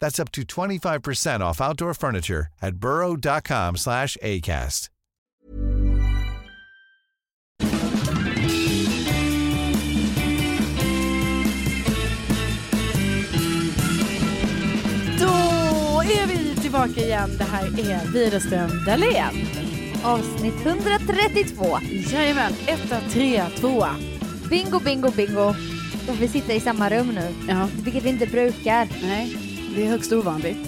That's up to 25% off outdoor furniture at burrow.com slash ACAST. Då är vi tillbaka igen. Det här är Widerström Dahlén. Avsnitt 132. Jajamän, etta, trea, tvåa. Bingo, bingo, bingo. Och vi sitter i samma rum nu, Ja, vilket vi inte brukar. nej, det är högst ovanligt.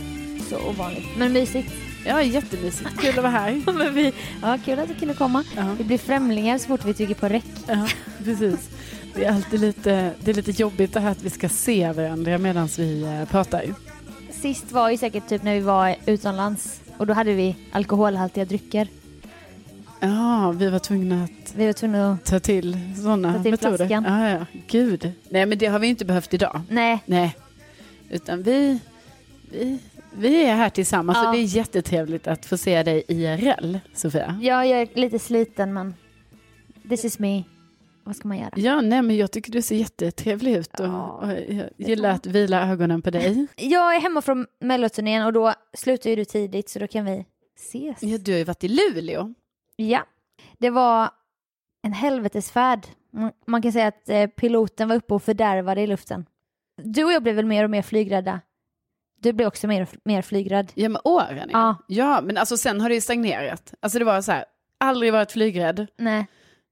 Så ovanligt. Men mysigt. Ja, jättemysigt. Kul att vara här. Men vi, ja, kul att du kunde komma. Ja, Vi blir främlingar så fort vi trycker på räck. ja precis. Det är alltid lite, det är lite jobbigt det här att vi ska se varandra medan vi eh, pratar. Sist var ju säkert typ när vi var utomlands och då hade vi alkoholhaltiga drycker. Ja, vi var tvungna att Vi var tvungna att... ta till sådana Ta till metoder. flaskan. Ja, ja, gud. Nej, men det har vi inte behövt idag. Nej, Nej, utan vi, vi, vi är här tillsammans Ja. och det är jättetrevligt att få se dig IRL, Sofia. jag är lite sliten men this is me. Vad ska man göra? Ja, nej, men jag tycker du ser jättetrevlig ut och, Ja, och jag gillar att vila ögonen på dig. Jag är hemma från melloturnén och då slutar ju du tidigt så då kan vi ses. Ja, du har ju varit i Luleå. Ja, det var en helvetesfärd. Man- Man kan säga att eh, piloten var uppe och fördärvade i luften. Du och jag blev väl mer och mer flygrädda. Du blev också mer mer flygrädd. Ja, med åren. Ja. Ja. ja, men alltså sen har det ju stagnerat. Alltså det var så här, aldrig varit flygrädd, Nej.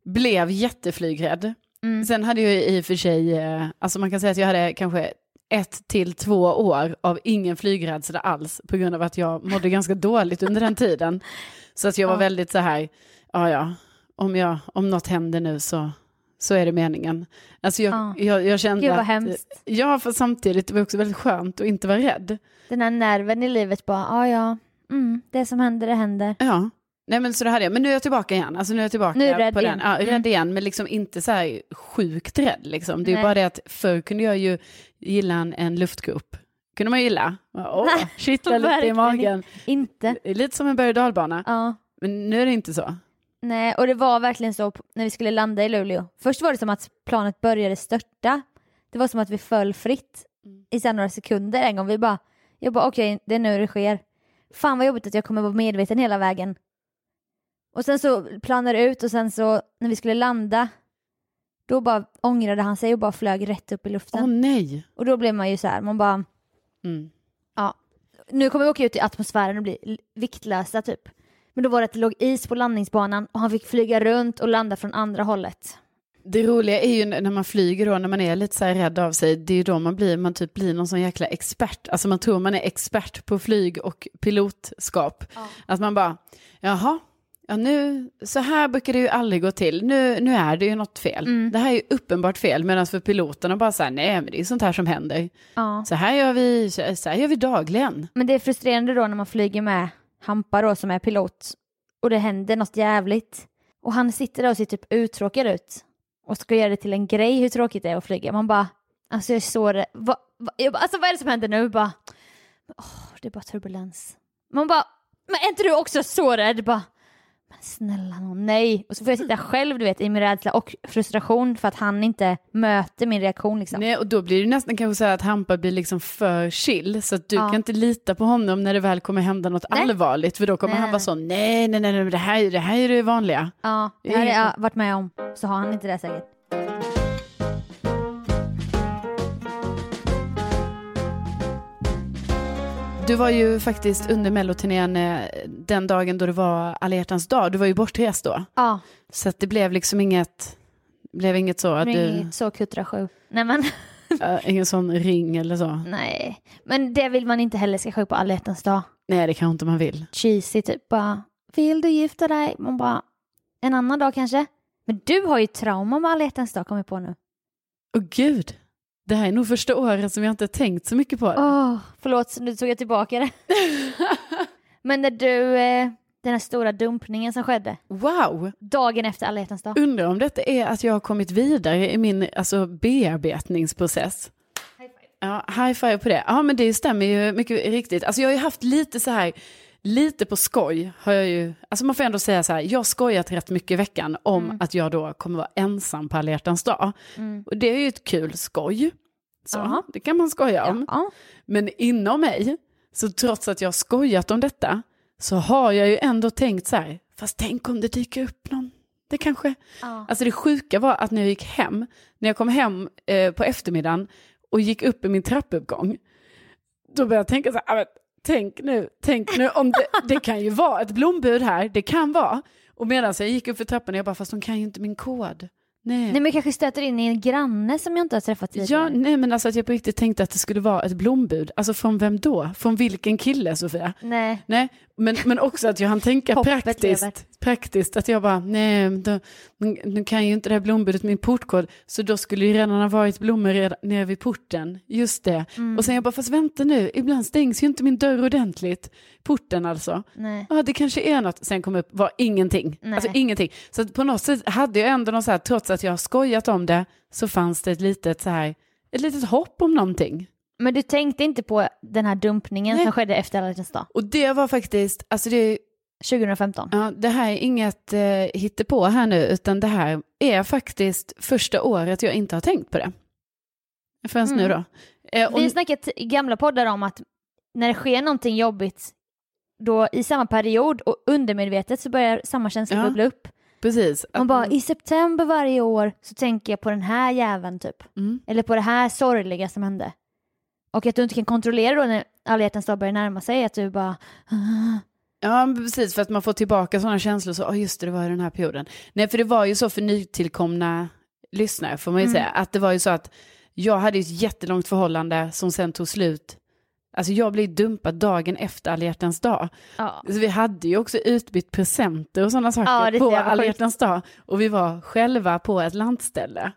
blev jätteflygrädd. Mm. Sen hade jag i och för sig, eh, alltså man kan säga att jag hade kanske ett till två år av ingen flygrädsla alls på grund av att jag mådde ganska dåligt under den tiden. Så att jag var Ja. väldigt så här, ja ja, om, jag, om något händer nu så, så är det meningen. Alltså jag, Ja. jag, jag kände Gud vad att, hemskt. ja för samtidigt det var också väldigt skönt att inte vara rädd. Den här nerven i livet bara, ja ja, mm, det som händer det händer. Ja. Nej men så det hade jag, men nu är jag tillbaka igen. Alltså nu är jag tillbaka Nu är rädd på igen. den. Ja, rädd Mm. igen, men liksom inte så här sjukt rädd liksom. Det är Nej. bara det att förr kunde jag ju gilla en, en luftkupp. Kunde man gilla. Åh, kittla lite i magen. Inte. Det Lite som en berg och dalbana. Ja. Men nu är det inte så. Nej, och det var verkligen så när vi skulle landa i Luleå. Först var det som att planet började störta. Det var som att vi föll fritt i några sekunder en gång. Vi bara, jag bara okej, det är nu det sker. Fan vad jobbigt att jag kommer vara medveten hela vägen. Och sen så planade det ut och sen så när vi skulle landa då bara ångrade han sig och bara flög rätt upp i luften. Åh nej. Och då blev man ju så här, man bara, Mm. nu kommer vi åka ut i atmosfären och bli viktlösa typ. Men då var det att det låg is på landningsbanan och han fick flyga runt och landa från andra hållet. Det roliga är ju när man flyger då, när man är lite så här rädd av sig, det är ju då man blir, man typ blir någon sån jäkla expert. Alltså man tror man är expert på flyg och pilotskap. Att man bara, jaha, ja nu, så här brukar det ju aldrig gå till. Nu, nu är det ju något fel. Mm. Det här är ju uppenbart fel, medan för piloterna bara så här, nej men det är ju sånt här som händer. Ja. Så här gör vi, så här gör vi dagligen. Men det är frustrerande då när man flyger med Hampa då som är pilot och det händer något jävligt. Och han sitter där och ser typ uttråkad ut och ska göra det till en grej hur tråkigt det är att flyga. Man bara, alltså jag är så rädd. Va, va, jag bara, alltså vad är det som händer nu? Bara, oh, det är bara turbulens. Man bara, men är inte du också så rädd? Bara, men snälla nån, nej. Och så får jag sitta själv du vet i min rädsla och frustration för att han inte möter min reaktion liksom. Nej, och då blir det nästan kanske så här att Hampa blir liksom för chill, så att du Ja. kan inte lita på honom när det väl kommer hända något Nej. allvarligt, för då kommer Nej, han vara så, nej, nej, nej, nej, det här, det här är det vanliga. Ja, det har jag varit med om. Så har han inte det säkert. Du var ju faktiskt under melloturnén eh, den dagen då det var alla hjärtans dag, du var ju bortrest då. Ja, Så det blev liksom inget, blev inget så att du, inget så kuttra sju. Nej men, ingen sån ring eller så. nej. Men det vill man inte heller ska ske på alla hjärtans dag. Nej, det kanske inte man vill. Cheesy typ bara, vill du gifta dig? Man bara, en annan dag kanske? Men du har ju trauma med alla hjärtans dag kommer jag på nu. Åh gud, det här är nog första året som jag inte tänkt så mycket på det. Åh, förlåt, nu tog jag tillbaka det. Men när du, eh, den här stora dumpningen som skedde, Wow, dagen efter alla hjärtans dag. undrar om detta är att jag har kommit vidare i min alltså, bearbetningsprocess. Ja, high five på det. Ja, men det stämmer ju mycket riktigt. Alltså jag har ju haft lite så här, lite på skoj har jag ju, alltså man får ändå säga så här, jag har skojat rätt mycket i veckan om att jag då kommer vara ensam på alla dag. Och det är ju ett kul skoj. Så, Jaha. det kan man skoja om. Ja. Men inom mig, så trots att jag har skojat om detta, så har jag ju ändå tänkt så här, fast tänk om det dyker upp någon. Det kanske... Ja. Alltså det sjuka var att när jag gick hem, när jag kom hem eh, på eftermiddagen och gick upp i min trappuppgång, då började jag tänka så här, "Ah, tänk nu, tänk nu om det, det kan ju vara ett blombud här, det kan vara. Och medan jag gick upp för trappan, jag bara, fast de kan ju inte min kod. Nej. Nej men kanske stöter in i en granne som jag inte har träffat Ja, tidigare. nej men alltså att jag på riktigt tänkte att det skulle vara ett blombud. Alltså från vem då? Från vilken kille Sofia? Nej. Nej, men, men också att jag hann tänka Hoppet lever. Praktiskt. Att jag bara, nej, då, nu kan ju inte det här blombudet min portkod, så då skulle ju redan ha varit blommor redan nere vid porten. Just det. Mm. Och sen jag bara, fast vänta nu, ibland stängs ju inte min dörr ordentligt. Porten alltså. Nej. Ja, det kanske är något. Sen kom upp, var ingenting. Nej. Alltså ingenting. Så på något sätt hade jag ändå någon så här, trots att jag har skojat om det, så fanns det ett litet så här, ett litet hopp om någonting. Men du tänkte inte på den här dumpningen Nej. som skedde efter alla dag? Och det var faktiskt, alltså det, 2015? ja, det här är inget eh, hittepå här nu, utan det här är faktiskt första året jag inte har tänkt på det. Förrän Mm. nu då. Eh, och, Vi har snackat i gamla poddar om att när det sker någonting jobbigt då i samma period och undermedvetet så börjar samma känsla Ja. bubbla upp. precis. Man bara i september varje år så tänker jag på den här jäveln typ. Mm. Eller på det här sorgliga som hände. Och att du inte kan kontrollera då när alla hjärtans dag börjar närma sig att du bara "Ah." Ja, precis, för att man får tillbaka sådana känslor, så, oh, just det, det var i den här perioden. Nej, för det var ju så för nytillkomna lyssnare, får man ju Mm. säga, att det var ju så att jag hade ett jättelångt förhållande som sen tog slut. Alltså jag blev dumpad dagen efter alla hjärtans dag. ja. Så vi hade ju också utbytt presenter och sådana saker Ja, på alla hjärtans dag. Och vi var själva på ett landställe.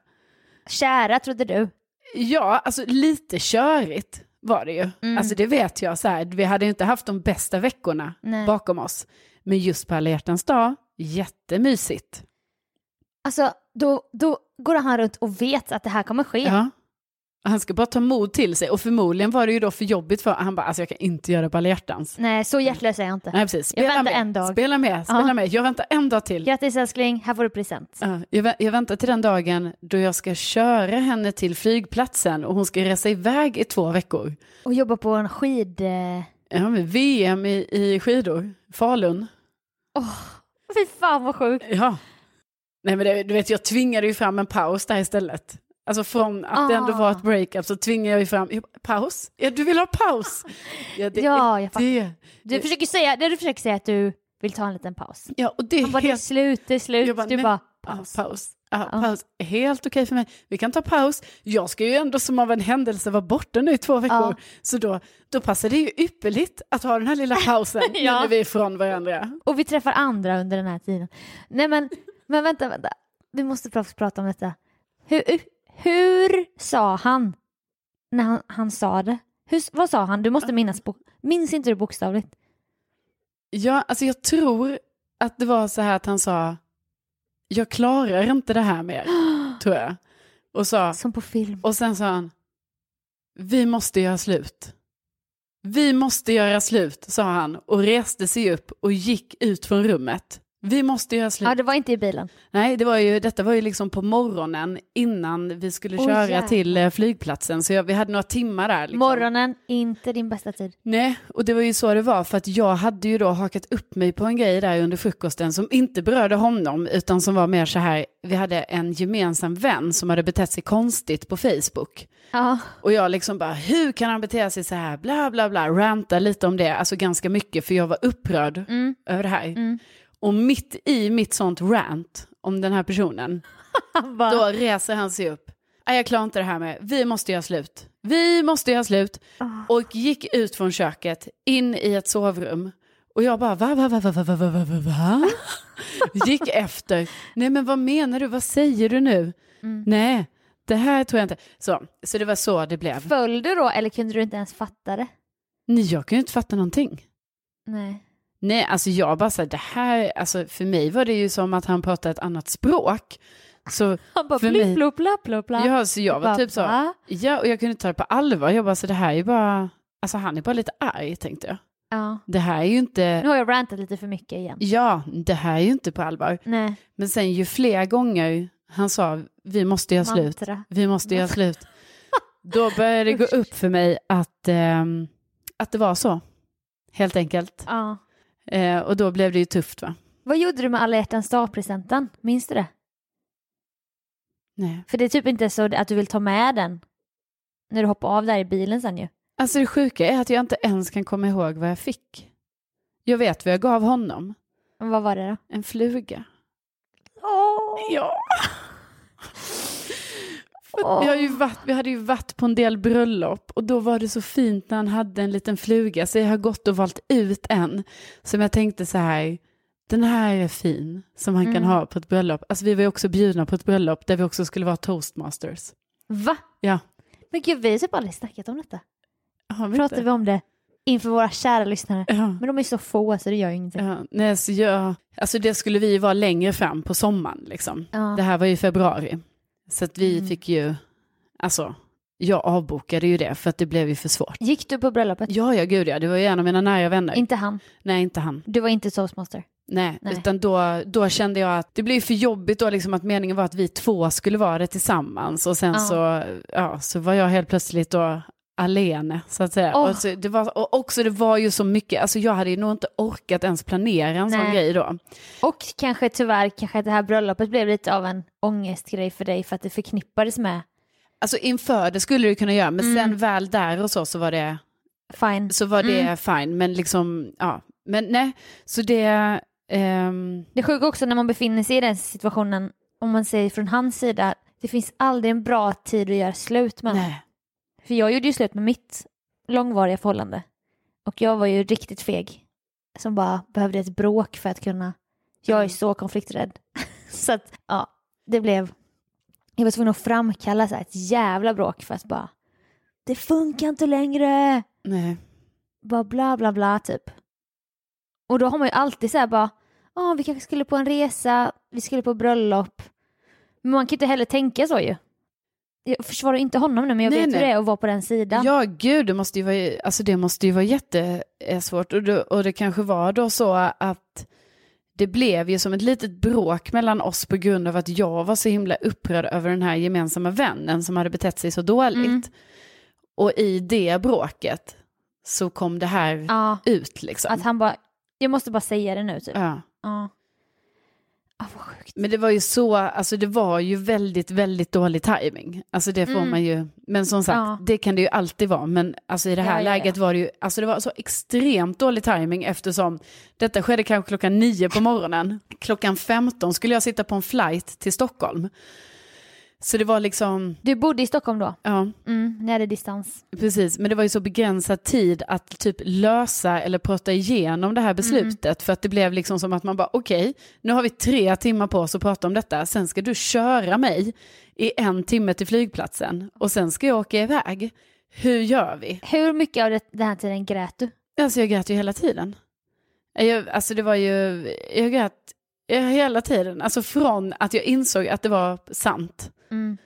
Kära trodde du. Ja, alltså lite körigt var det ju. Mm. Alltså det vet jag, så här, vi hade ju inte haft de bästa veckorna Nej. bakom oss. Men just på alla hjärtans dag, jättemysigt. Alltså då, då går han runt och vet att det här kommer ske. Ja. Han ska bara ta mod till sig och förmodligen var det ju då för jobbigt för han bara, alltså jag kan inte göra det på alla hjärtans. Nej, så hjärtlös är jag inte. Nej precis, Jag spela väntar med, en dag. spela med, spela Ja. med, jag väntar en dag till. Grattis älskling, här får du present. Ja, jag, vä- jag väntar till den dagen då jag ska köra henne till flygplatsen och hon ska resa iväg i två veckor. Och jobba på en skid... eh, Ja, men VM i, i skidor, Falun. Fy fan vad sjukt. Ja. Nej men det, du vet, jag tvingade ju fram en paus där istället. Alltså från att det ändå Ah. var ett breakup så tvingade jag ju fram, paus? Ja, du vill ha paus? Ja, det, Ja, jag fattar. det, Du försöker säga, det du försöker säga att du vill ta en liten paus. ja, och det är Han bara, det är helt... slut, det är slut. Bara, du nej. bara, Paus. paus. paus. Ja, Ja. paus. Helt okej för mig. Vi kan ta paus. Jag ska ju ändå som av en händelse vara borta nu i två veckor. Så då, då passar det ju ypperligt att ha den här lilla pausen Ja. när vi är ifrån varandra. Och vi träffar andra under den här tiden. Nej men, men vänta, vänta. Vi måste prata om detta. Hur, hur, sa han när han, han sa det? Hur, vad sa han? Du måste minnas. Minns inte du bokstavligt? Ja, alltså jag tror att det var så här att han sa, jag klarar inte det här mer, tror jag. Och, sa, Som på film. och sen sa han, vi måste göra slut. Vi måste göra slut, sa han och reste sig upp och gick ut från rummet. Vi måste göra slut. Ja, det var inte i bilen. Nej, det var ju, detta var ju liksom på morgonen innan vi skulle Åh, köra jävlar. till eh, flygplatsen. Så jag, vi hade några timmar där. Liksom. Morgonen, inte din bästa tid. Nej, och det var ju så det var för att jag hade ju då hakat upp mig på en grej där under frukosten som inte berörde honom utan som var mer så här, vi hade en gemensam vän som hade betett sig konstigt på Facebook. Ja, Och jag liksom bara, hur kan han bete sig så här, bla bla bla, ranta lite om det, alltså ganska mycket för jag var upprörd Mm. över det här. Och mitt i mitt sånt rant om den här personen, då reser han sig upp. Jag klarar inte det här med, vi måste göra slut. Vi måste göra slut. Och gick ut från köket, in i ett sovrum. Och jag bara, va, va, va, va, va, va, va, va, va? Gick efter. Nej, men vad menar du? Vad säger du nu? Nej, det här tror jag inte. Så, så det var så det blev. föll du då eller kunde du inte ens fatta det? Nej, jag kunde inte fatta någonting. Nej. Nej, alltså jag bara så här, det här, alltså för mig var det ju som att han pratade ett annat språk. Så, Han bara För blipp, mig- blopp, lapp, blopp, lapp. ja, så jag var Bara, typ så, va? ja, och jag kunde ta det på allvar. Jag bara, så det här är bara, alltså han är bara lite arg tänkte jag. Ja. Det här är ju inte, Nu har jag rantat lite för mycket igen. ja, det här är ju inte på allvar. Nej, Men sen ju fler gånger han sa, vi måste göra slut, mantra. vi måste göra slut. Då började det gå upp för mig att, ehm, att det var så, helt enkelt. Ja. Eh, och då blev det ju tufft va? Vad gjorde du med alla hjärtans dag-presenten? Minns du det? Nej. För det är typ inte så att du vill ta med den när du hoppar av där i bilen sen ju. Alltså det sjuka är att jag inte ens kan komma ihåg vad jag fick. Jag vet vad jag gav honom. Men Vad var det då? En fluga. Åh! Ja. Åh. Vi, varit, vi hade ju varit på en del bröllop och då var det så fint när han hade en liten fluga så jag har gått och valt ut en som jag tänkte så här, den här är fin som han kan Mm. ha på ett bröllop. Alltså vi var ju också bjudna på ett bröllop där vi också skulle vara toastmasters. Va? Ja. Men gud, vi har typ aldrig snackat om detta. Har vi Pratar inte? vi om det inför våra kära lyssnare? Ja. Men de är så få så det gör ju ingenting. Ja, nej, så jag, alltså det skulle vi vara längre fram på sommaren liksom. Ja. Det här var ju i februari. Så att vi Mm. fick ju, alltså, jag avbokade ju det för att det blev ju för svårt. Gick du på bröllopet? Ja, ja, gud ja, det var ju en av mina nära vänner. Inte han. Nej, inte han. Du var inte toastmaster. Nej, Nej. utan då, då kände jag att det blev för jobbigt då liksom att meningen var att vi två skulle vara det tillsammans och sen Ja. så, ja, så var jag helt plötsligt då alene så att säga. Åh. Och, så, det var, och också det var ju så mycket, alltså jag hade ju nog inte orkat ens planera en sån Nej. grej då. Och kanske tyvärr, kanske det här bröllopet blev lite av en ångestgrej för dig för att det förknippades med Alltså inför det skulle du kunna göra, men Mm. sen väl där och så så var det, fine. så var det Mm. fine. Men liksom, ja, men nej, så det, ehm, Det sjuka också när man befinner sig i den situationen, om man säger från hans sida, det finns aldrig en bra tid att göra slut med. nej. För jag gjorde ju slut med mitt långvariga förhållande. Och jag var ju riktigt feg. Som bara behövde ett bråk för att kunna... Jag är så konflikträdd. så att, ja, det blev... Jag var tvungen att framkalla så ett jävla bråk för att bara... Det funkar inte längre! nej. Bara bla bla bla typ. Och då har man ju alltid så här bara... Ja, vi kanske skulle på en resa, vi skulle på bröllop. Men man kan ju inte heller tänka så ju. Jag försvarar inte honom nu, men jag Nej, vet nej. hur det är att vara på den sidan. Ja, gud, det måste ju vara, alltså det måste ju vara jättesvårt. Och det, och det kanske var då så att det blev ju som ett litet bråk mellan oss på grund av att jag var så himla upprörd över den här gemensamma vännen som hade betett sig så dåligt. Mm. Och i det bråket så kom det här Ja, ut liksom. att han bara, jag måste bara säga det nu typ. ja. Ja. Ja, vad sjukt. Men det var ju så, alltså det var ju väldigt, väldigt dålig timing. Alltså det får Mm. man ju, men som sagt, Ja. det kan det ju alltid vara. Men alltså i det här Ja, ja, läget var det ju, alltså det var så extremt dålig timing eftersom detta skedde kanske klockan nio på morgonen. Klockan 15 skulle jag sitta på en flight till Stockholm. Så det var liksom, Du bodde i Stockholm då? ja, Mm, när det distans. precis. Men det var ju så begränsad tid att typ lösa eller prata igenom det här beslutet. För att det blev liksom som att man bara, okej, nu har vi tre timmar på oss att prata om detta. Sen ska du köra mig i en timme till flygplatsen. Och sen ska jag åka iväg. Hur gör vi? Hur mycket av det, den här tiden grät du? Alltså jag grät ju hela tiden. Jag, alltså det var ju, jag grät hela tiden. Alltså från att jag insåg att det var sant. Mm.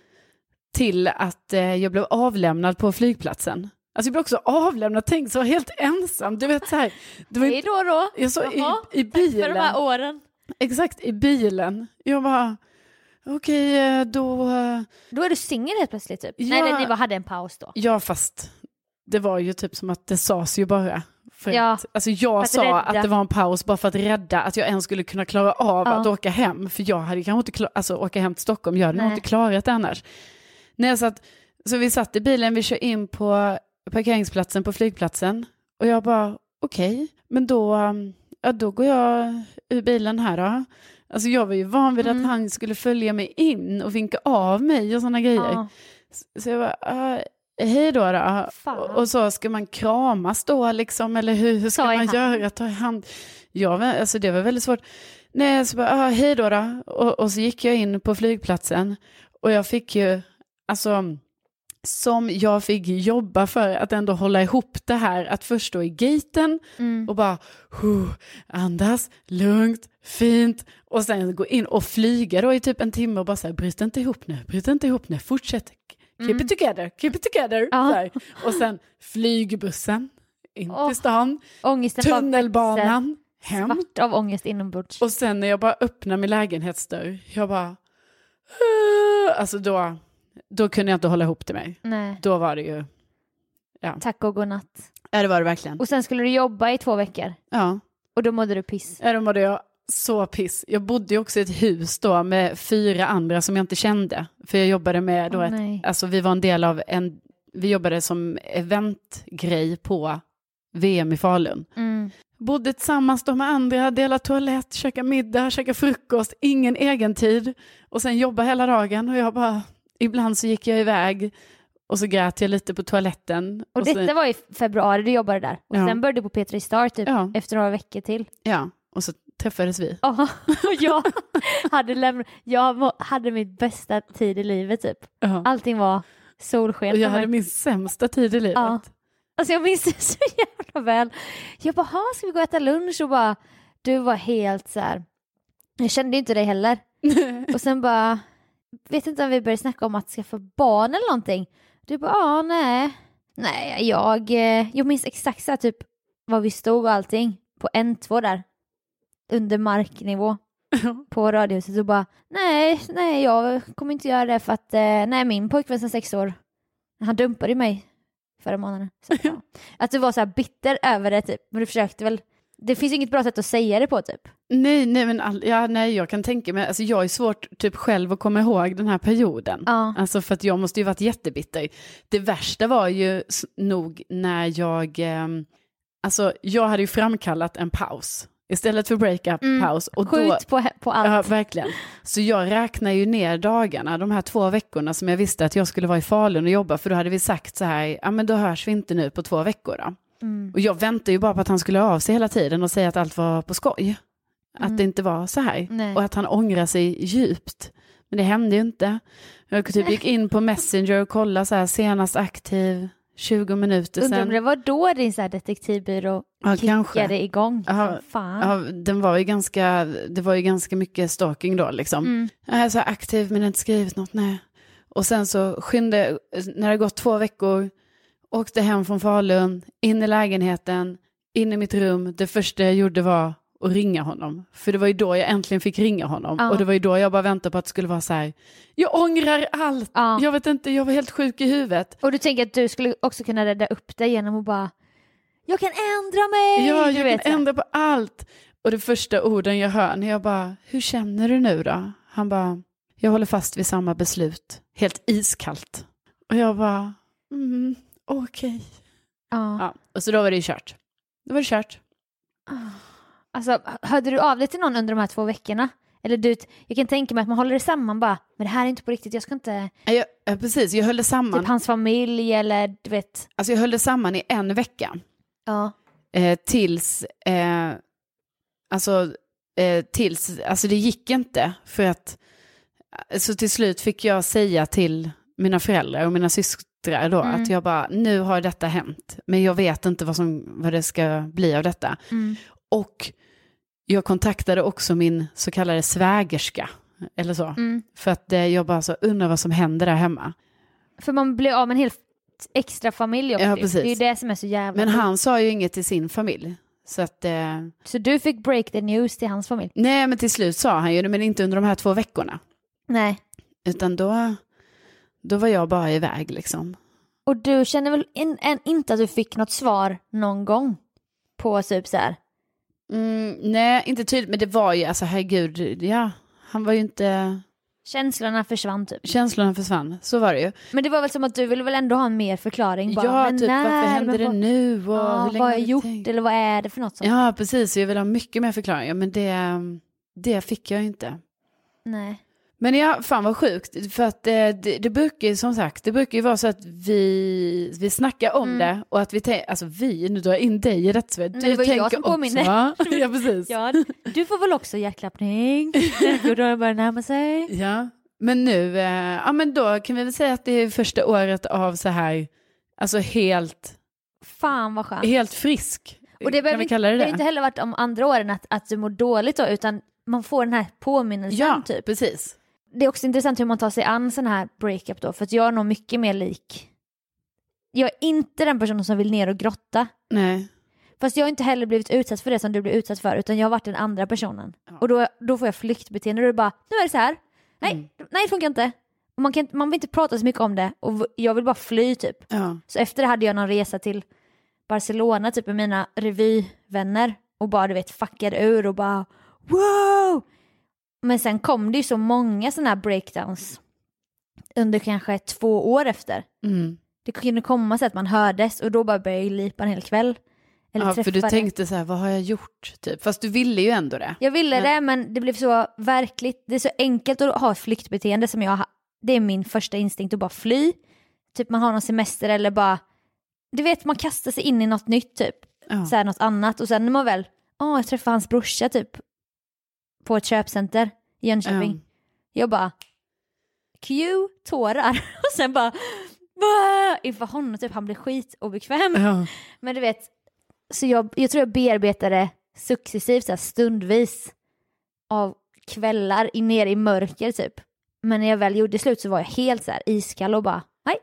till att eh, jag blev avlämnad på flygplatsen. Alltså jag blev också avlämnad, tänk så helt ensam. Du vet så här, det var Hej då då! jag så i, i Tack för de bilen. här åren. Exakt, i bilen. Jag bara, okej, eh, då... eh, Då är du singel helt plötsligt typ? Ja. Nej, ni bara hade en paus då? Ja, fast det var ju typ som att det sades ju bara. För Ja, att, alltså jag att sa rädda. att det var en paus bara för att rädda att jag ens skulle kunna klara av Ja. att åka hem. För jag hade kanske inte klar, alltså åka hem till Stockholm, jag hade nog inte klarat det annars. Nej, så, att, så vi satt i bilen, vi kör in på parkeringsplatsen på flygplatsen och jag bara okej, men då, um, ja, då går jag ur bilen här då. Alltså jag var ju van vid Mm. att han skulle följa mig in och vinka av mig och sådana grejer. Ja. Så jag bara, ah, hej då då. Fan. Och, så ska man kramas då liksom, eller hur, hur ska man hand. göra? Ta i hand. Ja, alltså det var väldigt svårt. Nej, så bara, ah, hej då då. Och, och så gick jag in på flygplatsen och jag fick ju, alltså, som jag fick jobba för att ändå hålla ihop det här, att först stå i gaten Mm. och bara andas lugnt, fint och sen gå in och flyga då i typ en timme och bara säga bryt inte ihop nu, bryt inte ihop nu, fortsätt, keep it together, keep it together. Mm. Ja. Och sen flygbussen in Åh, till stan, Ångesten tunnelbanan, hem Svart av ångest inombords. och sen när jag bara öppnar min lägenhetsdörr, jag bara, "Ah", alltså då, då kunde jag inte hålla ihop till mig. Nej, Då var det ju, tack och godnatt. ja det var det verkligen. Och sen skulle du jobba i två veckor Ja. och då mådde du piss. Ja, då mådde jag så piss. Jag bodde ju också i ett hus då med fyra andra som jag inte kände. För jag jobbade med då Åh, ett, alltså vi var en del av en, vi jobbade som eventgrej på VM i Falun. Mm. Bodde tillsammans då med andra, delade toalett, käka middag, käka frukost, ingen egen tid. Och sen jobba hela dagen och jag bara, ibland så gick jag iväg och så grät jag lite på toaletten. Och, så, detta var i februari du jobbade där. Och Ja. sen började du på P3 Star typ Ja. efter några veckor till. Ja, och så träffades vi. Ja, och jag hade, lämn- jag hade mitt bästa tid i livet typ. Ja. Allting var solsken. Och jag hade min sämsta tid i livet. Ja. Alltså jag minns det så jävla väl. Jag bara, "Ha, ska vi gå och äta lunch? Och bara, du var helt så här. Jag kände inte dig heller. Och sen bara, vet inte om vi började snacka om att skaffa barn eller någonting. Du bara, ja, nej. Nej, jag, eh, jag minns exakt så här, typ var vi stod och allting på N2 där. Under marknivå på radiohuset och bara, nej, nej, jag kommer inte göra det för att, eh, nej, min pojkvän som sex år, han dumpade mig förra månaden. Så, ja. Att du var så här bitter över det typ, men du försökte väl, det finns inget bra sätt att säga det på typ. Nej, nej, men all, ja, nej, jag kan tänka mig, alltså jag är svårt typ själv att komma ihåg den här perioden. Ja. Alltså för att jag måste ju varit jättebitter. Det värsta var ju nog när jag, ehm, alltså jag hade ju framkallat en paus. Istället för breakup, Mm. paus. Och Skjut då, på, på allt. Ja, verkligen. Så jag räknar ju ner dagarna, de här två veckorna som jag visste att jag skulle vara i Falun och jobba, för då hade vi sagt så här, ja men då hörs vi inte nu på två veckor då. Mm. Och jag väntade ju bara på att han skulle höra av sig hela tiden och säga att allt var på skoj. Att det inte var så här. Mm. Nej. Och att han ångrar sig djupt. Men det hände ju inte. Jag typ gick in på Messenger och kollade så här senast aktiv, 20 minuter Undrar om sedan. det var då din så här detektivbyrå Ja, kanske. kickade igång. Ja. Ja, den var ju ganska, det var ju ganska mycket stalking då liksom. Mm. Jag är så aktiv men inte skrivit något, nej. Och sen så skynde, när det gått två veckor, åkte hem från Falun, in i lägenheten, in i mitt rum. Det första jag gjorde var att ringa honom. För det var ju då jag äntligen fick ringa honom. Ja. Och det var ju då jag bara väntade på att det skulle vara så här, jag ångrar allt. Ja. Jag vet inte, jag var helt sjuk i huvudet. Och du tänker att du skulle också kunna rädda upp dig genom att bara jag kan ändra mig! Ja, jag vet, kan ändra på allt. Och det första orden jag hör när jag bara, hur känner du nu då? Han bara, jag håller fast vid samma beslut. Helt iskallt. Och jag bara, mm, okej. Ja. Ja, och så då var det ju kört. Då var det kört. Alltså, hörde du av dig till någon under de här två veckorna? Eller du, jag kan tänka mig att man håller det samman bara, men det här är inte på riktigt, jag ska inte, Ja, Jag, ja, precis, jag höll det samman. typ hans familj eller du vet. Alltså jag höll det samman i en vecka. Ja. Eh, tills, eh, alltså, eh, tills, alltså det gick inte. För att, så till slut fick jag säga till mina föräldrar och mina systrar då Mm. att jag bara, nu har detta hänt. Men jag vet inte vad, som, vad det ska bli av detta. Mm. Och jag kontaktade också min så kallade svägerska. Eller så. Mm. För att eh, jag bara så undrar vad som händer där hemma. För man blir av med en helt extra familj också. Ja, precis. Det är ju det som är så jävla Men han sa ju inget till sin familj. Så att, eh, Så du fick break the news till hans familj? nej men till slut sa han ju det, men inte under de här två veckorna. Nej. Utan då, då var jag bara iväg liksom. Och du känner väl in, en, inte att du fick något svar någon gång? På typ så här. Mm, nej, inte tydligt, men det var ju, alltså herregud, ja, han var ju inte, Känslorna försvann typ. känslorna försvann, så var det ju. Men det var väl som att du ville väl ändå ha en mer förklaring? Bara, ja, men typ när, varför hände men det nu och Ja, hur länge vad har jag gjort tänkt? eller vad är det för något? Sånt? Ja, precis, jag vill ha mycket mer förklaringar, men det, det fick jag inte. Nej. Men ja, fan vad sjukt, för att eh, det, det brukar ju som sagt, det brukar ju vara så att vi, vi snackar om Mm. det och att vi tänker, alltså vi, nu drar jag in dig i detta. Men du det var ju jag tänker som påminde. också? Ja, precis. Ja, du får väl också hjärtklappning? Och då börjar närma sig. Ja, men nu, eh, ja men då kan vi väl säga att det är första året av så här, alltså helt, Fan vad skönt. helt frisk. Och det behöver inte, det inte heller varit om andra åren att, att du mår dåligt då, utan man får den här påminnelsen Ja, typ. precis. Det är också intressant hur man tar sig an sån här breakup då, för att jag är nog mycket mer lik. Jag är inte den personen som vill ner och grotta. Nej. Fast jag har inte heller blivit utsatt för det som du blev utsatt för, utan jag har varit den andra personen. Ja. Och då, då får jag flyktbeteende, då är det bara, nu är det så här. Nej, Mm. nej det funkar inte. Och man, kan, man vill inte prata så mycket om det och jag vill bara fly typ. Ja. Så efter det hade jag någon resa till Barcelona typ med mina revyvänner och bara du vet fuckade ur och bara wow! Men sen kom det ju så många sådana här breakdowns under kanske två år efter. Mm. Det kunde komma så att man hördes och då bara började jag lipa en hel kväll. Eller ja, för du träffade. tänkte så här, vad har jag gjort? Typ. Fast du ville ju ändå det. Jag ville Men- det men det blev så verkligt, det är så enkelt att ha ett flyktbeteende som jag har. Det är min första instinkt att bara fly. Typ man har någon semester eller bara, du vet man kastar sig in i något nytt typ. Ja. så här något annat och sen när man väl, åh jag träffade hans brorsa typ på ett köpcenter i Jönköping. Jag bara, cue tårar och sen bara, "Bah!" inför honom typ, han blev skitobekväm. Ja. Men du vet, så jag, jag tror jag bearbetade successivt så här stundvis av kvällar in ner i mörker typ. Men när jag väl gjorde slut så var jag helt så här iskall och bara, nej.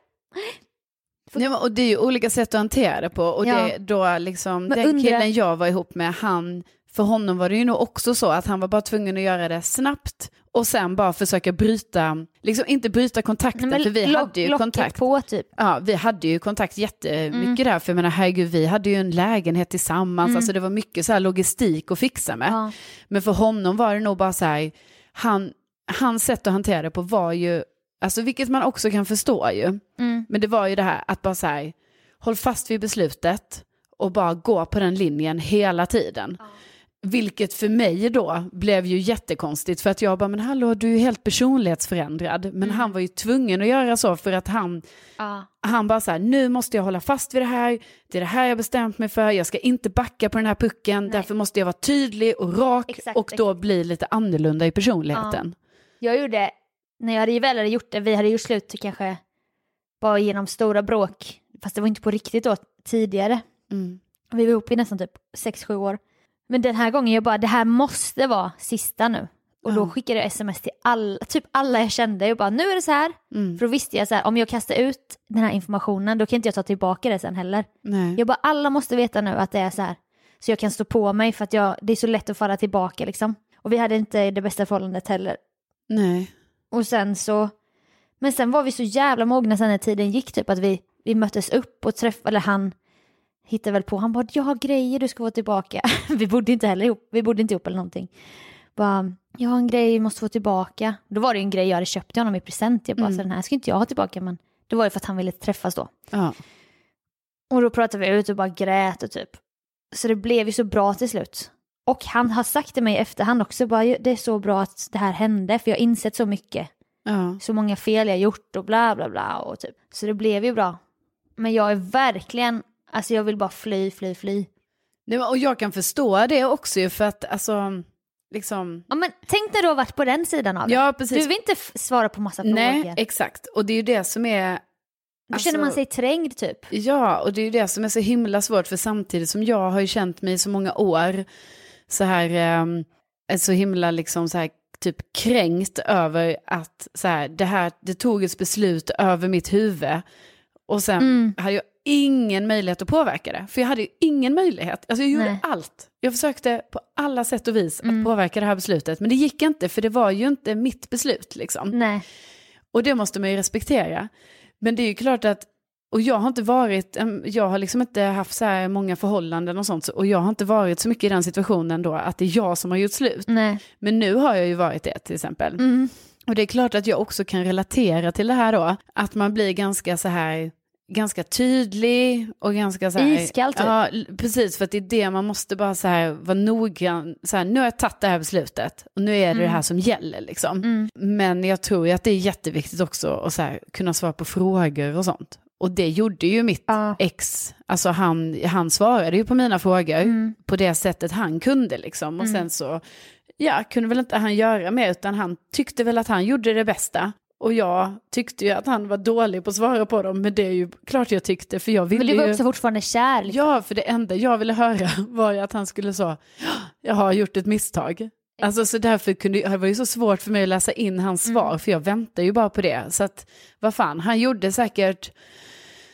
Ja, men- och det är ju olika sätt att hantera det på. Och Ja. det, då liksom, Men den undrar- killen jag var ihop med, han, för honom var det ju nog också så att han var bara tvungen att göra det snabbt och sen bara försöka bryta, liksom inte bryta kontakten, Nej, men för vi lock- hade ju kontakt. på typ. Ja, vi hade ju kontakt jättemycket Mm. där, för jag menar herregud, vi hade ju en lägenhet tillsammans, alltså det var mycket så logistik att fixa med. Ja. Men för honom var det nog bara så här, han, hans sätt att hantera det på var ju, alltså vilket man också kan förstå ju, Mm. men det var ju det här att bara så här, håll fast vid beslutet och bara gå på den linjen hela tiden. Vilket för mig då blev ju jättekonstigt för att jag bara, men hallå du är helt personlighetsförändrad. Men han var ju tvungen att göra så för att han, Ja. han bara så här, nu måste jag hålla fast vid det här, det är det här jag bestämt mig för, jag ska inte backa på den här pucken, därför måste jag vara tydlig och rak Exakt, och då bli lite annorlunda i personligheten. Jag gjorde, när jag väl hade gjort det, vi hade gjort slut kanske bara genom stora bråk, fast det var inte på riktigt då tidigare. Mm. Vi var ihop i nästan typ 6-7 år. Men den här gången jag bara, det här måste vara sista nu. Och då skickade jag sms till alla, typ alla jag kände. Jag bara, nu är det så här. Mm. För då visste jag så här, om jag kastar ut den här informationen, då kan inte jag ta tillbaka det sen heller. Nej. Jag bara, alla måste veta nu att det är så här. Så jag kan stå på mig för att jag, det är så lätt att falla tillbaka liksom. Och vi hade inte det bästa förhållandet heller. Nej. Och sen så, men sen var vi så jävla mogna sen när tiden gick typ att vi, vi möttes upp och träffade, eller han hittade väl på, han bara jag har grejer du ska få tillbaka. vi bodde inte heller ihop, vi bodde inte ihop eller någonting. Bara, jag har en grej, måste få tillbaka. Då var det ju en grej jag hade köpt till honom i present, jag bara Mm. så den här ska inte jag ha tillbaka men det var ju för att han ville träffas då. Ja. Och då pratade vi ut och bara grät och typ. Så det blev ju så bra till slut. Och han har sagt till mig i efterhand också, bara, det är så bra att det här hände för jag har insett så mycket Ja. så många fel jag gjort och bla bla bla och typ. Så det blev ju bra. Men jag är verkligen, alltså jag vill bara fly, fly, fly. Nej, och jag kan förstå det också ju för att alltså, liksom, Ja men tänk när du har varit på den sidan av det. ja precis. Du vill inte svara på massa Nej, frågor. exakt. Och det är ju det som är, Då känner man alltså- sig trängd typ. ja, och det är ju det som är så himla svårt för samtidigt som jag har ju känt mig i så många år så här, eh, så himla liksom så här typ kränkt över att så här, det här, det tog ett beslut över mitt huvud. Och sen Mm. har jag ingen möjlighet att påverka det. För jag hade ju ingen möjlighet. Alltså jag gjorde Nej. allt. Jag försökte på alla sätt och vis Mm. att påverka det här beslutet. Men det gick inte, för det var ju inte mitt beslut liksom. Nej. Och det måste man ju respektera. Men det är ju klart att, och jag har inte varit, jag har liksom inte haft så här många förhållanden och sånt. så- Och jag har inte varit så mycket i den situationen då att det är jag som har gjort slut. Nej. Men nu har jag ju varit det till exempel. Mm. Och det är klart att jag också kan relatera till det här då. Att man blir ganska så här, ganska tydlig och ganska så här. Iskall, typ. Ja, precis. För att det är det man måste bara så här vara noggrann. Så här, nu har jag tagit det här beslutet och nu är det det här som gäller liksom. Mm. Men jag tror ju att det är jätteviktigt också att så här, kunna svara på frågor och sånt. Och det gjorde ju mitt Ja. ex, alltså han, han svarade ju på mina frågor Mm. på det sättet han kunde liksom. Och sen så, ja, kunde väl inte han göra mer utan han tyckte väl att han gjorde det bästa. Och jag tyckte ju att han var dålig på att svara på dem, men det är ju klart jag tyckte, för jag ville Men du var ju... också fortfarande kär. Liksom. Ja, för det enda jag ville höra var ju att han skulle så, jag har gjort ett misstag. Alltså så därför kunde, det var ju så svårt för mig att läsa in hans svar, för jag väntar ju bara på det. Så att, vad fan, han gjorde säkert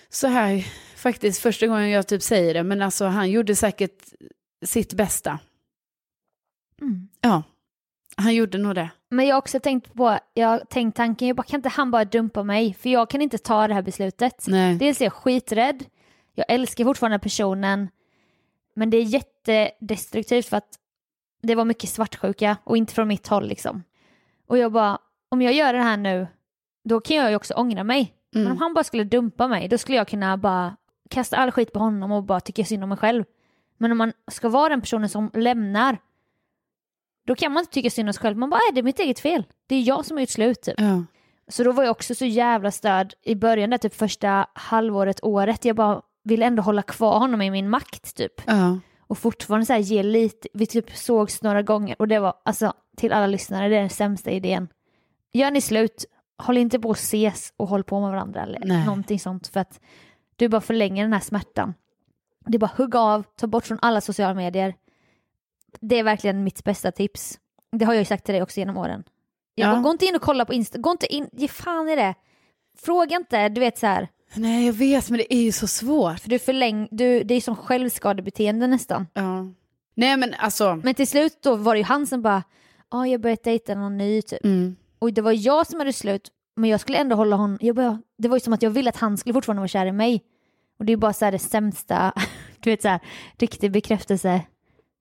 så här, faktiskt första gången jag typ säger det, men alltså han gjorde säkert sitt bästa. Mm. Ja, han gjorde nog det. Men jag har också tänkt på, jag har tänkt tanken, jag bara, kan inte han bara dumpa mig? För jag kan inte ta det här beslutet. Nej. Dels är jag skiträdd, jag älskar fortfarande personen, men det är jättedestruktivt för att det var mycket svartsjuka och inte från mitt håll liksom. Och jag bara, om jag gör det här nu, då kan jag ju också ångra mig. Men om han bara skulle dumpa mig, då skulle jag kunna bara kasta all skit på honom och bara tycka synd om mig själv. Men om man ska vara den personen som lämnar, då kan man inte tycka synd om sig själv. Man bara, är det är mitt eget fel. Det är jag som har gjort slut typ. Ja. Så då var jag också så jävla störd i början, där typ första halvåret, året. Jag bara ville ändå hålla kvar honom i min makt typ. Ja. Och fortfarande så här ge lite, vi typ sågs några gånger och det var alltså till alla lyssnare, det är den sämsta idén. Gör ni slut, håll inte på att ses och håll på med varandra eller Nej. någonting sånt för att du bara förlänger den här smärtan. Det är bara hugga av, ta bort från alla sociala medier. Det är verkligen mitt bästa tips. Det har jag ju sagt till dig också genom åren. Jag Ja. gå inte in och kolla på Insta, gå inte in, ge fan i det. Fråga inte, du vet så här, Nej, jag vet, men det är ju så svårt. för du förläng, du, det är som självskadebeteende nästan. Ja. Nej, men alltså. Men till slut då var det ju han som bara, ja ah, jag börjat dejta någon ny typ. Mm. Och det var jag som hade slut, men jag skulle ändå hålla honom, jag bara, det var ju som att jag ville att han skulle fortfarande vara kär i mig. Och det är ju bara så här det sämsta, du vet så här, riktig bekräftelse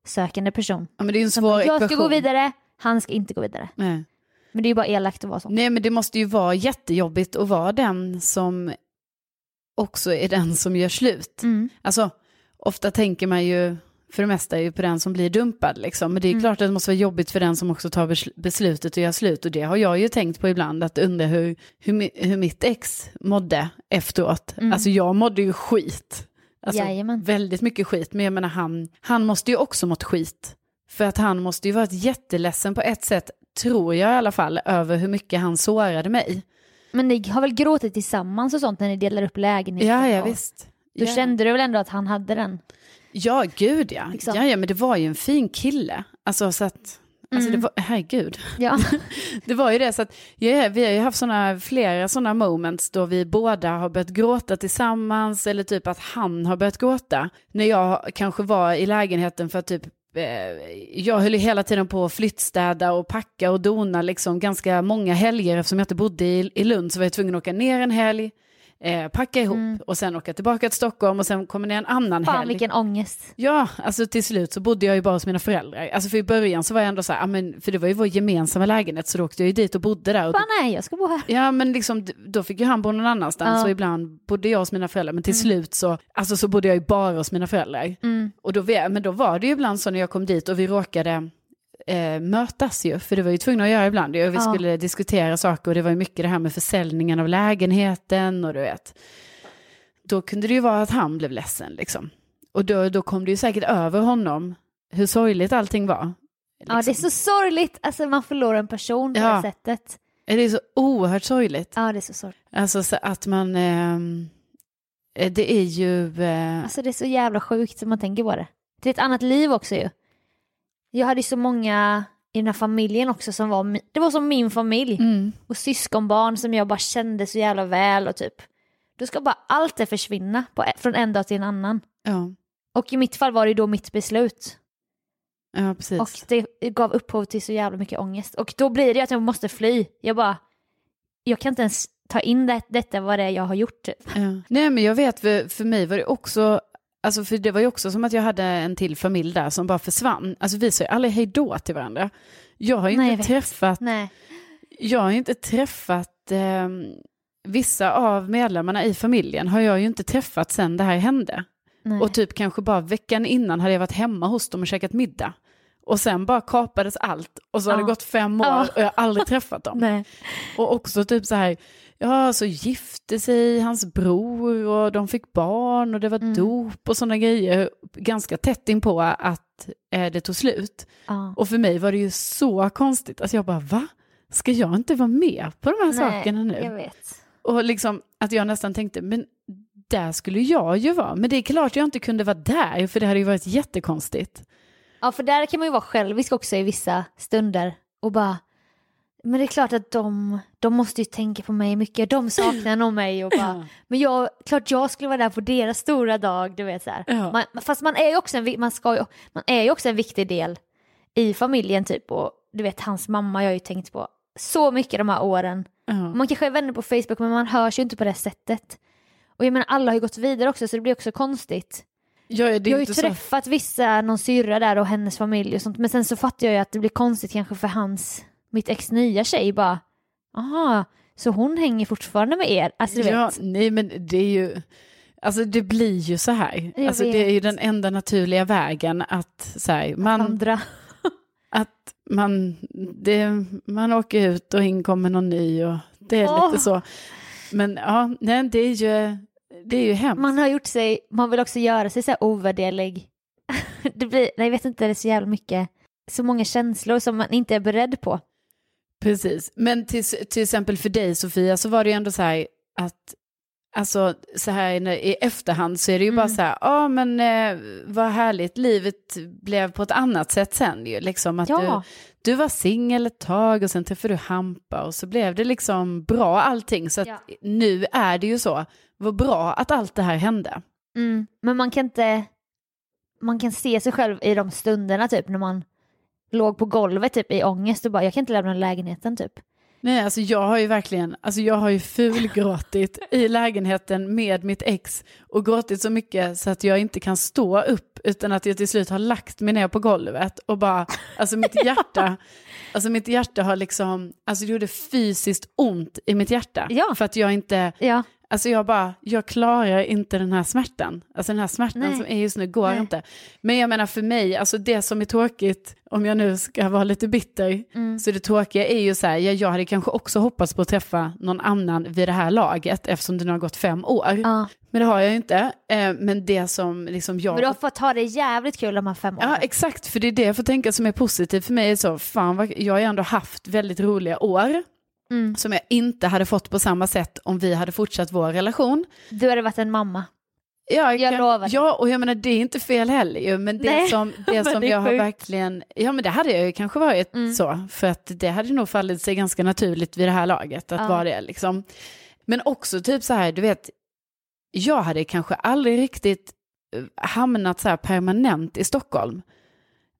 sökande person. Ja, men det är en svår bara, jag ska gå vidare, han ska inte gå vidare. Nej. Men det är ju bara elakt att vara så. Nej, men det måste ju vara jättejobbigt att vara den som också är den som gör slut. Mm. Alltså, ofta tänker man ju för det mesta ju på den som blir dumpad liksom. Men det är Mm. klart att det måste vara jobbigt för den som också tar besl- beslutet att göra slut. Och det har jag ju tänkt på ibland, att undra hur, hur, hur mitt ex mådde efteråt. Mm. Alltså jag mådde ju skit. Alltså, Jajamän. väldigt mycket skit. Men jag menar han, han måste ju också mått skit. För att han måste ju varit jätteledsen på ett sätt, tror jag i alla fall, över hur mycket han sårade mig. Men ni har väl gråtit tillsammans och sånt när ni delar upp lägenheten? Ja, ja visst. Då ja. kände du väl ändå att han hade den? Ja, gud ja. Liksom. ja. Ja, men det var ju en fin kille. Alltså så att, alltså det var, herregud. Ja. Det var ju det, så att ja, vi har ju haft såna, flera sådana moments då vi båda har börjat gråta tillsammans eller typ att han har börjat gråta. När jag kanske var i lägenheten för att typ eh, jag höll ju hela tiden på att flyttstäda och packa och dona liksom ganska många helger eftersom jag inte bodde i, i Lund så var jag tvungen att åka ner en helg, eh, packa ihop och sen åka tillbaka till Stockholm och sen kommer ner en annan Mm. Fan helg. vilken ångest. Ja, alltså till slut så bodde jag ju bara hos mina föräldrar. Alltså för i början så var jag ändå så här, men, för det var ju vår gemensamma lägenhet så då åkte jag ju dit och bodde där. Och, Fan nej, jag ska bo här. ja men liksom då fick ju han bo någon annanstans Ja. Mm. och ibland bodde jag hos mina föräldrar. Men till slut så, alltså så bodde jag ju bara hos mina föräldrar. Och då, men då var det ju ibland så när jag kom dit och vi råkade eh, mötas ju, för det var ju tvungna att göra ibland. ju. Vi Ja. skulle diskutera saker och det var ju mycket det här med försäljningen av lägenheten och du vet. Då kunde det ju vara att han blev ledsen liksom. Och då, då kom det ju säkert över honom hur sorgligt allting var. Ja, det är liksom. så sorgligt. Alltså man förlorar en person på Ja. det sättet. Det är så oerhört sorgligt. Ja, det är så sorgligt. Alltså så att man, ehm, eh, det är ju, eh, Alltså det är så jävla sjukt som man tänker på det. Det är ett annat liv också ju. Jag hade så många i den här familjen också som var, det var som min familj. mm, Och syskonbarn som jag bara kände så jävla väl och typ. då ska bara allt det försvinna på, från en dag till en annan. Ja, Och i mitt fall var det då mitt beslut. ja precis. Och det gav upphov till så jävla mycket ångest. Och då blir det att jag måste fly. Jag bara, jag kan inte ens ta in det, detta vad det är jag har gjort. Typ. Ja. Nej men jag vet, för, för mig var det också, alltså för det var ju också som att jag hade en till familj där som bara försvann. Alltså vi sa ju aldrig hej då till varandra. Jag har ju Nej, inte träffat, Nej. jag har inte träffat eh, vissa av medlemmarna i familjen har jag ju inte träffat sen det här hände. Nej. Och typ kanske bara veckan innan hade jag varit hemma hos dem och käkat middag. Och sen bara kapades allt och så har Ja. det gått fem år Ja. och jag har aldrig träffat dem. Nej. Och också typ så här, ja så gifte sig hans bror och de fick barn och det var Mm. dop och sådana grejer. Ganska tätt in på att eh, det tog slut. Ja. Och för mig var det ju så konstigt. Alltså jag bara, va? Ska jag inte vara med på de här sakerna nu? Och liksom att jag nästan tänkte, men där skulle jag ju vara. Men det är klart jag inte kunde vara där, för det hade ju varit jättekonstigt. Ja, för där kan man ju vara självisk också i vissa stunder och bara men det är klart att de, de måste ju tänka på mig mycket, de saknar nog mig och bara, men jag, klart jag skulle vara där på deras stora dag, du vet så. Ja. Man, fast man är ju också en, man ska ju, man är ju också en viktig del i familjen typ och du vet hans mamma jag har ju tänkt på så mycket de här åren. Ja. Man kanske är vänner på Facebook men man hörs ju inte på det sättet. Och jag menar alla har ju gått vidare också så det blir också konstigt. Ja, Jag har ju inte så- träffat vissa, någon syrra där och hennes familj och sånt. Men sen så fattar jag ju att det blir konstigt kanske för hans, mitt ex nya tjej bara, aha, så hon hänger fortfarande med er? Alltså du ja, vet. nej men det är ju, alltså det blir ju så här. Jag Alltså det är ju den enda naturliga vägen att så här, man, Andra. att man, det, man åker ut och in kommer någon ny och det är Åh. lite så. Men ja, nej, det är ju, det är ju hemskt. Man har gjort sig, man vill också göra sig så här ovärderlig. Det blir, nej jag vet inte, det är så jävla mycket, så många känslor som man inte är beredd på. Precis, men till, till exempel för dig Sofia så var det ju ändå så här att Alltså så här i efterhand så är det ju bara Mm. så här, ja men eh, vad härligt, livet blev på ett annat sätt sen ju. Liksom att Ja. du, du var singel ett tag och sen träffade du Hampa och så blev det liksom bra allting. Så att Ja. nu är det ju så, vad bra att allt det här hände. Mm. Men man kan inte, man kan se sig själv i de stunderna typ när man låg på golvet typ i ångest och bara jag kan inte lämna lägenheten typ. Nej, alltså jag har ju verkligen, alltså jag har ju fulgråtit i lägenheten med mitt ex och gråtit så mycket så att jag inte kan stå upp utan att jag till slut har lagt mig ner på golvet och bara, alltså mitt hjärta, alltså mitt hjärta har liksom, alltså det gjorde fysiskt ont i mitt hjärta. Ja. För att jag inte, Ja, alltså jag bara, jag klarar inte den här smärtan. Alltså den här smärtan Nej. som är just nu går Nej. inte. Men jag menar för mig, alltså det som är tråkigt, om jag nu ska vara lite bitter, Mm. så det tråkiga är ju så här, jag, jag hade kanske också hoppats på att träffa någon annan vid det här laget eftersom det nu har gått fem år. ja. Men det har jag ju inte. Eh, men det som liksom jag... Men du har fått ha det jävligt kul de här fem åren. Ja, exakt, för det är det jag får tänka som är positivt för mig. Är så, fan, jag har ju ändå haft väldigt roliga år Mm. som jag inte hade fått på samma sätt om vi hade fortsatt vår relation. Du hade varit en mamma. Ja, Jag lovar. Ja, och jag menar det är inte fel heller ju, men det Nej, som, det som det jag har verkligen, ja men det hade jag ju kanske varit Mm. så, för att det hade nog fallit sig ganska naturligt vid det här laget att Ja. vara det liksom. Men också typ så här, du vet, jag hade kanske aldrig riktigt eh, hamnat så här permanent i Stockholm.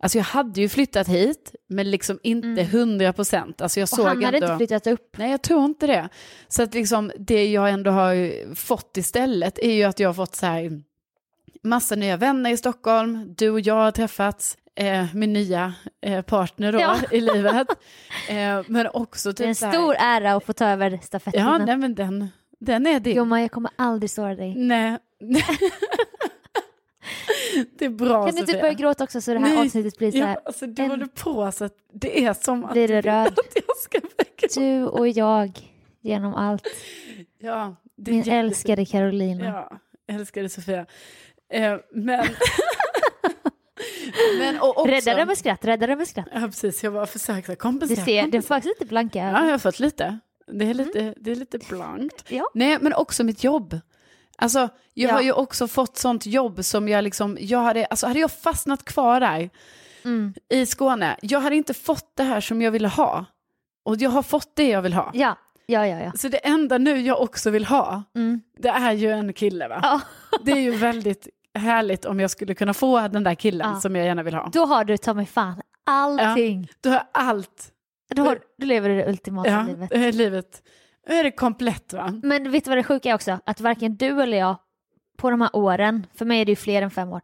Alltså jag hade ju flyttat hit, men liksom inte Mm. hundra procent. Alltså jag Och såg han hade ändå... inte flyttat upp. Nej, jag tror inte det. Så att liksom det jag ändå har fått istället är ju att jag har fått så här massa nya vänner i Stockholm. Du och jag har träffats, eh, min nya eh, partner då Ja. i livet. Eh, men också Det är en typ här, stor ära att få ta över Ja, stafettpinnen. nej men den, den är din. Gumman, jag kommer aldrig såra dig. Nej. det är bra Kan du typ börja gråta också så det här Nej. avsnittet blir så här. Ja, alltså, du en- håller på så att det är som att Blir du det röd? att jag ska gråta. Du och jag genom allt. Ja, Min jättefint. älskade Carolina. Ja, älskar dig Sofia. Eh, men... men och också... Rädda dig med skratt, rädda dig med skratt. Ja, precis. Jag bara försökte Du kompensera. ser, det är faktiskt lite blanka Ja, jag har fått lite. Det är lite, det är lite blankt. Ja. Nej, men också mitt jobb. Alltså, jag Ja. har ju också fått sånt jobb som jag liksom, jag hade, alltså hade jag fastnat kvar där Mm. i Skåne, jag hade inte fått det här som jag ville ha. Och jag har fått det jag vill ha. Ja, Ja, ja, ja. Så det enda nu jag också vill ha, Mm. det är ju en kille va? ja. Det är ju väldigt härligt om jag skulle kunna få den där killen Ja. som jag gärna vill ha. Då har du ta mig fan allting. Då har jag allt. Då, har, då lever du det ultimata Ja, livet. livet. Då är det komplett va? Men vet du vad det sjuka är också? Att varken du eller jag på de här åren, för mig är det ju fler än fem år,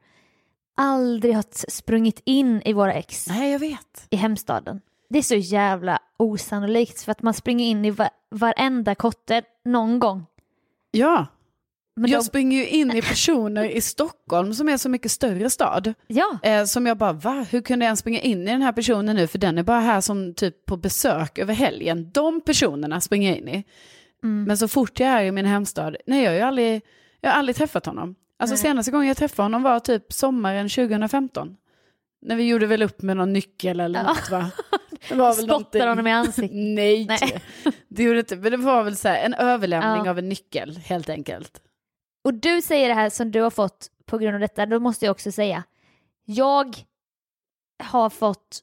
aldrig har sprungit in i våra ex Nej, jag vet. i hemstaden. Det är så jävla osannolikt för att man springer in i va- varenda kotte någon gång. Ja, Men jag de, springer ju in i personer i Stockholm som är så mycket större stad. ja, Eh, som jag bara, va? Hur kunde jag ens springa in i den här personen nu? För den är bara här som typ på besök över helgen. De personerna springer jag in i. Mm. Men så fort jag är i min hemstad, nej jag har ju aldrig, jag har aldrig träffat honom. Alltså Nej. senaste gången jag träffade honom var typ sommaren 2015. När vi gjorde väl upp med någon nyckel eller Ja. något va? Det var väl spottar någonting- honom i ansiktet. Nej, Nej. det gjorde inte, men det var väl så här, en överlämning Ja. av en nyckel helt enkelt. Och du säger det här som du har fått på grund av detta, då måste jag också säga, jag har fått,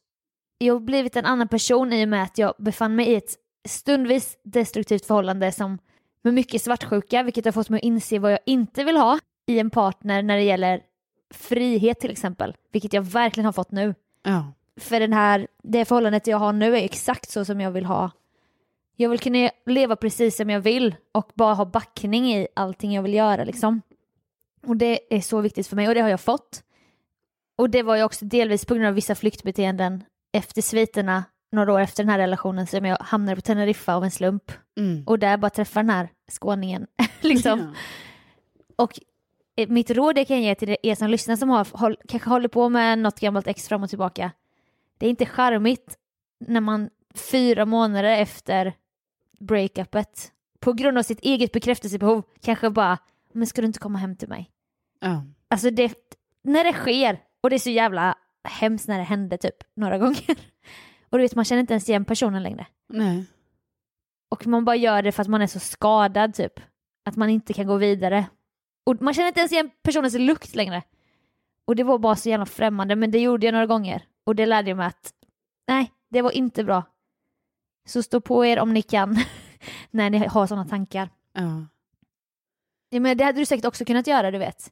jag har blivit en annan person i och med att jag befann mig i ett stundvis destruktivt förhållande som med mycket svartsjuka, vilket har fått mig att inse vad jag inte vill ha i en partner när det gäller frihet till exempel, vilket jag verkligen har fått nu. Ja. För den här, det förhållandet jag har nu är exakt så som jag vill ha. Jag vill kunna leva precis som jag vill och bara ha backning i allting jag vill göra liksom. Och det är så viktigt för mig och det har jag fått. Och det var ju också delvis på grund av vissa flyktbeteenden efter sviterna några år efter den här relationen som jag hamnade på Teneriffa av en slump. Mm. Och där bara träffade den här skåningen. liksom. Ja. Och eh, mitt råd jag kan ge till er som lyssnar som har, håll, kanske håller på med något gammalt ex fram och tillbaka. Det är inte charmigt när man fyra månader efter breakupet på grund av sitt eget bekräftelsebehov kanske bara, men ska du inte komma hem till mig? Ja. Alltså det, när det sker, och det är så jävla hemskt när det hände typ några gånger. Och du vet, man känner inte ens igen personen längre. Nej. Och man bara gör det för att man är så skadad typ. Att man inte kan gå vidare. Och man känner inte ens igen personens lukt längre. Och det var bara så jävla främmande, men det gjorde jag några gånger. Och det lärde jag mig att nej, det var inte bra. Så stå på er om ni kan när ni har sådana tankar. Ja. Ja, men det hade du säkert också kunnat göra, du vet.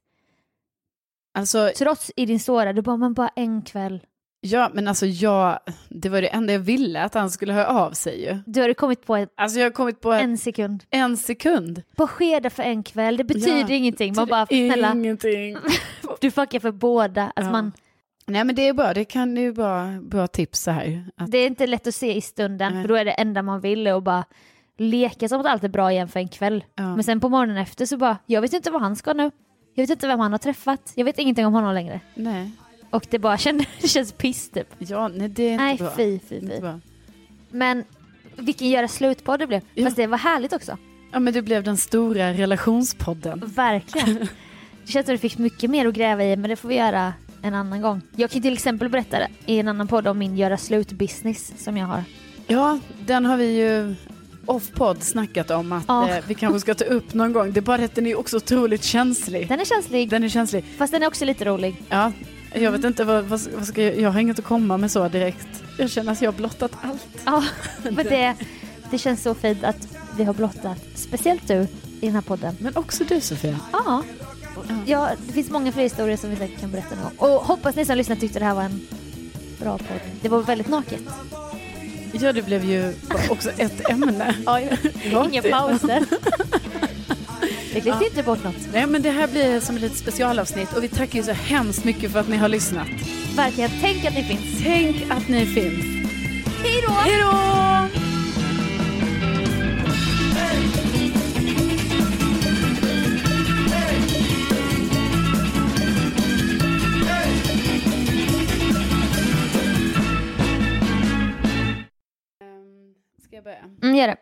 Alltså, Trots i din såra, du bara, men bara en kväll. ja, men alltså jag, det var det enda jag ville att han skulle höra av sig ju. Du har kommit på ett, Alltså jag har kommit på en, en sekund. en sekund. Bara skeda för en kväll, det betyder Ja, ingenting. Man bara, snälla, Ingenting. du fuckar för båda. Alltså Ja. man, Nej men det är bra, det kan ju vara bra tips så här. Att, Det är inte lätt att se i stunden, Nej. för då är det enda man vill att bara leka som att allt är bra igen för en kväll. ja. Men sen på morgonen efter så bara, jag vet inte vad han ska nu. Jag vet inte vem han har träffat. Jag vet ingenting om honom längre. Nej. Och det bara det känns piss typ. Ja, nej det är inte Nej, bra. fy, fy, fy. bra. Men vilken göra slut på det blev. Ja. Fast det var härligt också. Ja men det blev den stora relationspodden. Verkligen. det känns som att du fick mycket mer att gräva i, men det får vi göra en annan gång. Jag kan till exempel berätta i en annan podd om min göra slut-business som jag har. Ja, den har vi ju off-podd snackat om att Ja. eh, vi kanske ska ta upp någon gång. Det är bara att den är också otroligt känslig. Den är känslig, Den är känslig. fast den är också lite rolig. Ja, jag vet inte vad, vad, vad ska jag, jag har inget att komma med så direkt. Jag känner att jag har blottat allt. Ja, men det, det känns så fint att vi har blottat, speciellt du, i den här podden. Men också du Sofia. Ja, ja det finns många fler historier som vi säkert kan berätta gång. Och hoppas ni som lyssnar tyckte det här var en bra podd. Det var väldigt naket. Ja, det blev ju också ett ämne. Ja, Inga pauser. Vi klippte inte bort något. Nej, men det här blir som ett litet specialavsnitt och vi tackar ju så hemskt mycket för att ni har lyssnat. Verkligen, tänk att ni finns. Tänk att ni finns. Hej då! Hej då! Jag börja? Mm, gör det.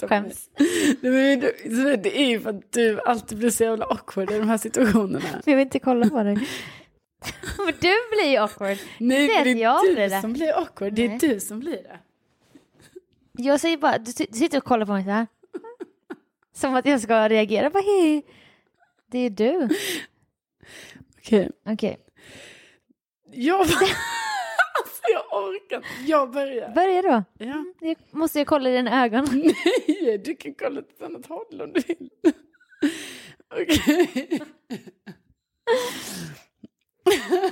Skäms. mig. Nej, men det- är ju för att du alltid blir så jävla awkward i de här situationerna. Jag vill inte kolla på dig. Men du blir ju awkward. Nej, Det det är jag blir du det. som blir awkward. Det är du som blir det. Jag säger bara, du, du sitter och kollar på mig så här. Som att jag ska reagera på hej. Det är du. Okej. Okej. Jag, alltså jag inte. Jag börjar. Börja då. Ja. Jag måste jag kolla i dina ögon. Nej, du kan kolla åt ett annat håll om du vill. Okej.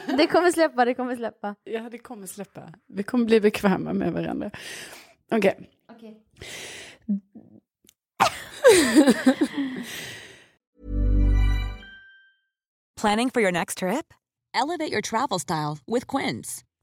Det kommer släppa, det kommer släppa. Ja, det kommer släppa. Vi kommer bli bekväma med varandra. Okej. Okej. Planning for your next trip? Elevate your travel style with Quince.